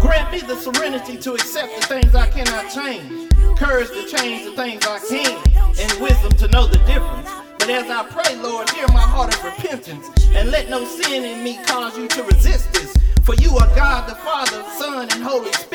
Grant me the serenity to accept the things I cannot change, courage to change the things I can, and wisdom to know the difference. But as I pray, Lord, hear my heart of repentance, and let no sin in me cause you to resist this. For you are God the Father, Son, and Holy Spirit,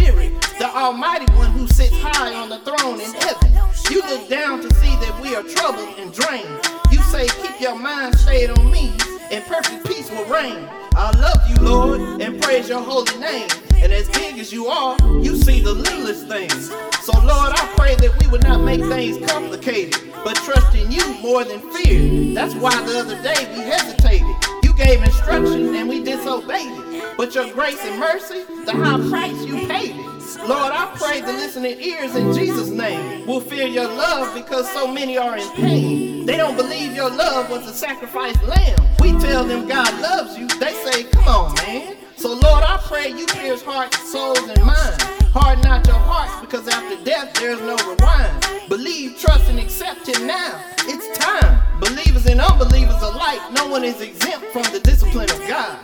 the Almighty One who sits high on the throne in heaven. You look down to see that we are troubled and drained. You say, Keep your mind stayed on me, and perfect peace will reign. I love you, Lord, and praise your holy name. And as big as you are, you see the littlest things. So, Lord, I pray that we would not make things complicated, but trust in you more than fear. That's why the other day we hesitated. You gave instruction and we disobeyed it. But your grace and mercy, the high price you paid it. Lord, I pray the listening ears in Jesus' name will feel your love because so many are in pain. They don't believe your love was a sacrificed lamb. We tell them God loves you, they say, Come on, man. So, Lord, I pray you pierce hearts, souls, and minds. Harden not your hearts because after death there's no rewind. Believe, trust, and accept Him now. It's time. Believers and unbelievers alike, no one is exempt from the discipline of God.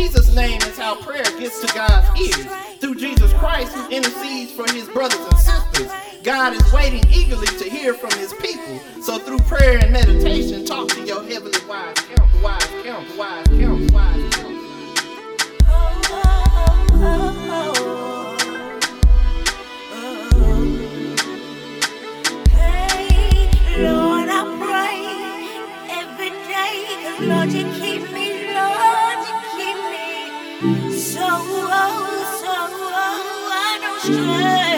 Jesus' name is how prayer gets to God's ears. Through Jesus Christ, who intercedes for his brothers and sisters. God is waiting eagerly to hear from his people. So through prayer and meditation, talk to your heavenly wise counsel, wise counsel, wise wise counsel. Hey, Lord, I pray every day, Lord, you keep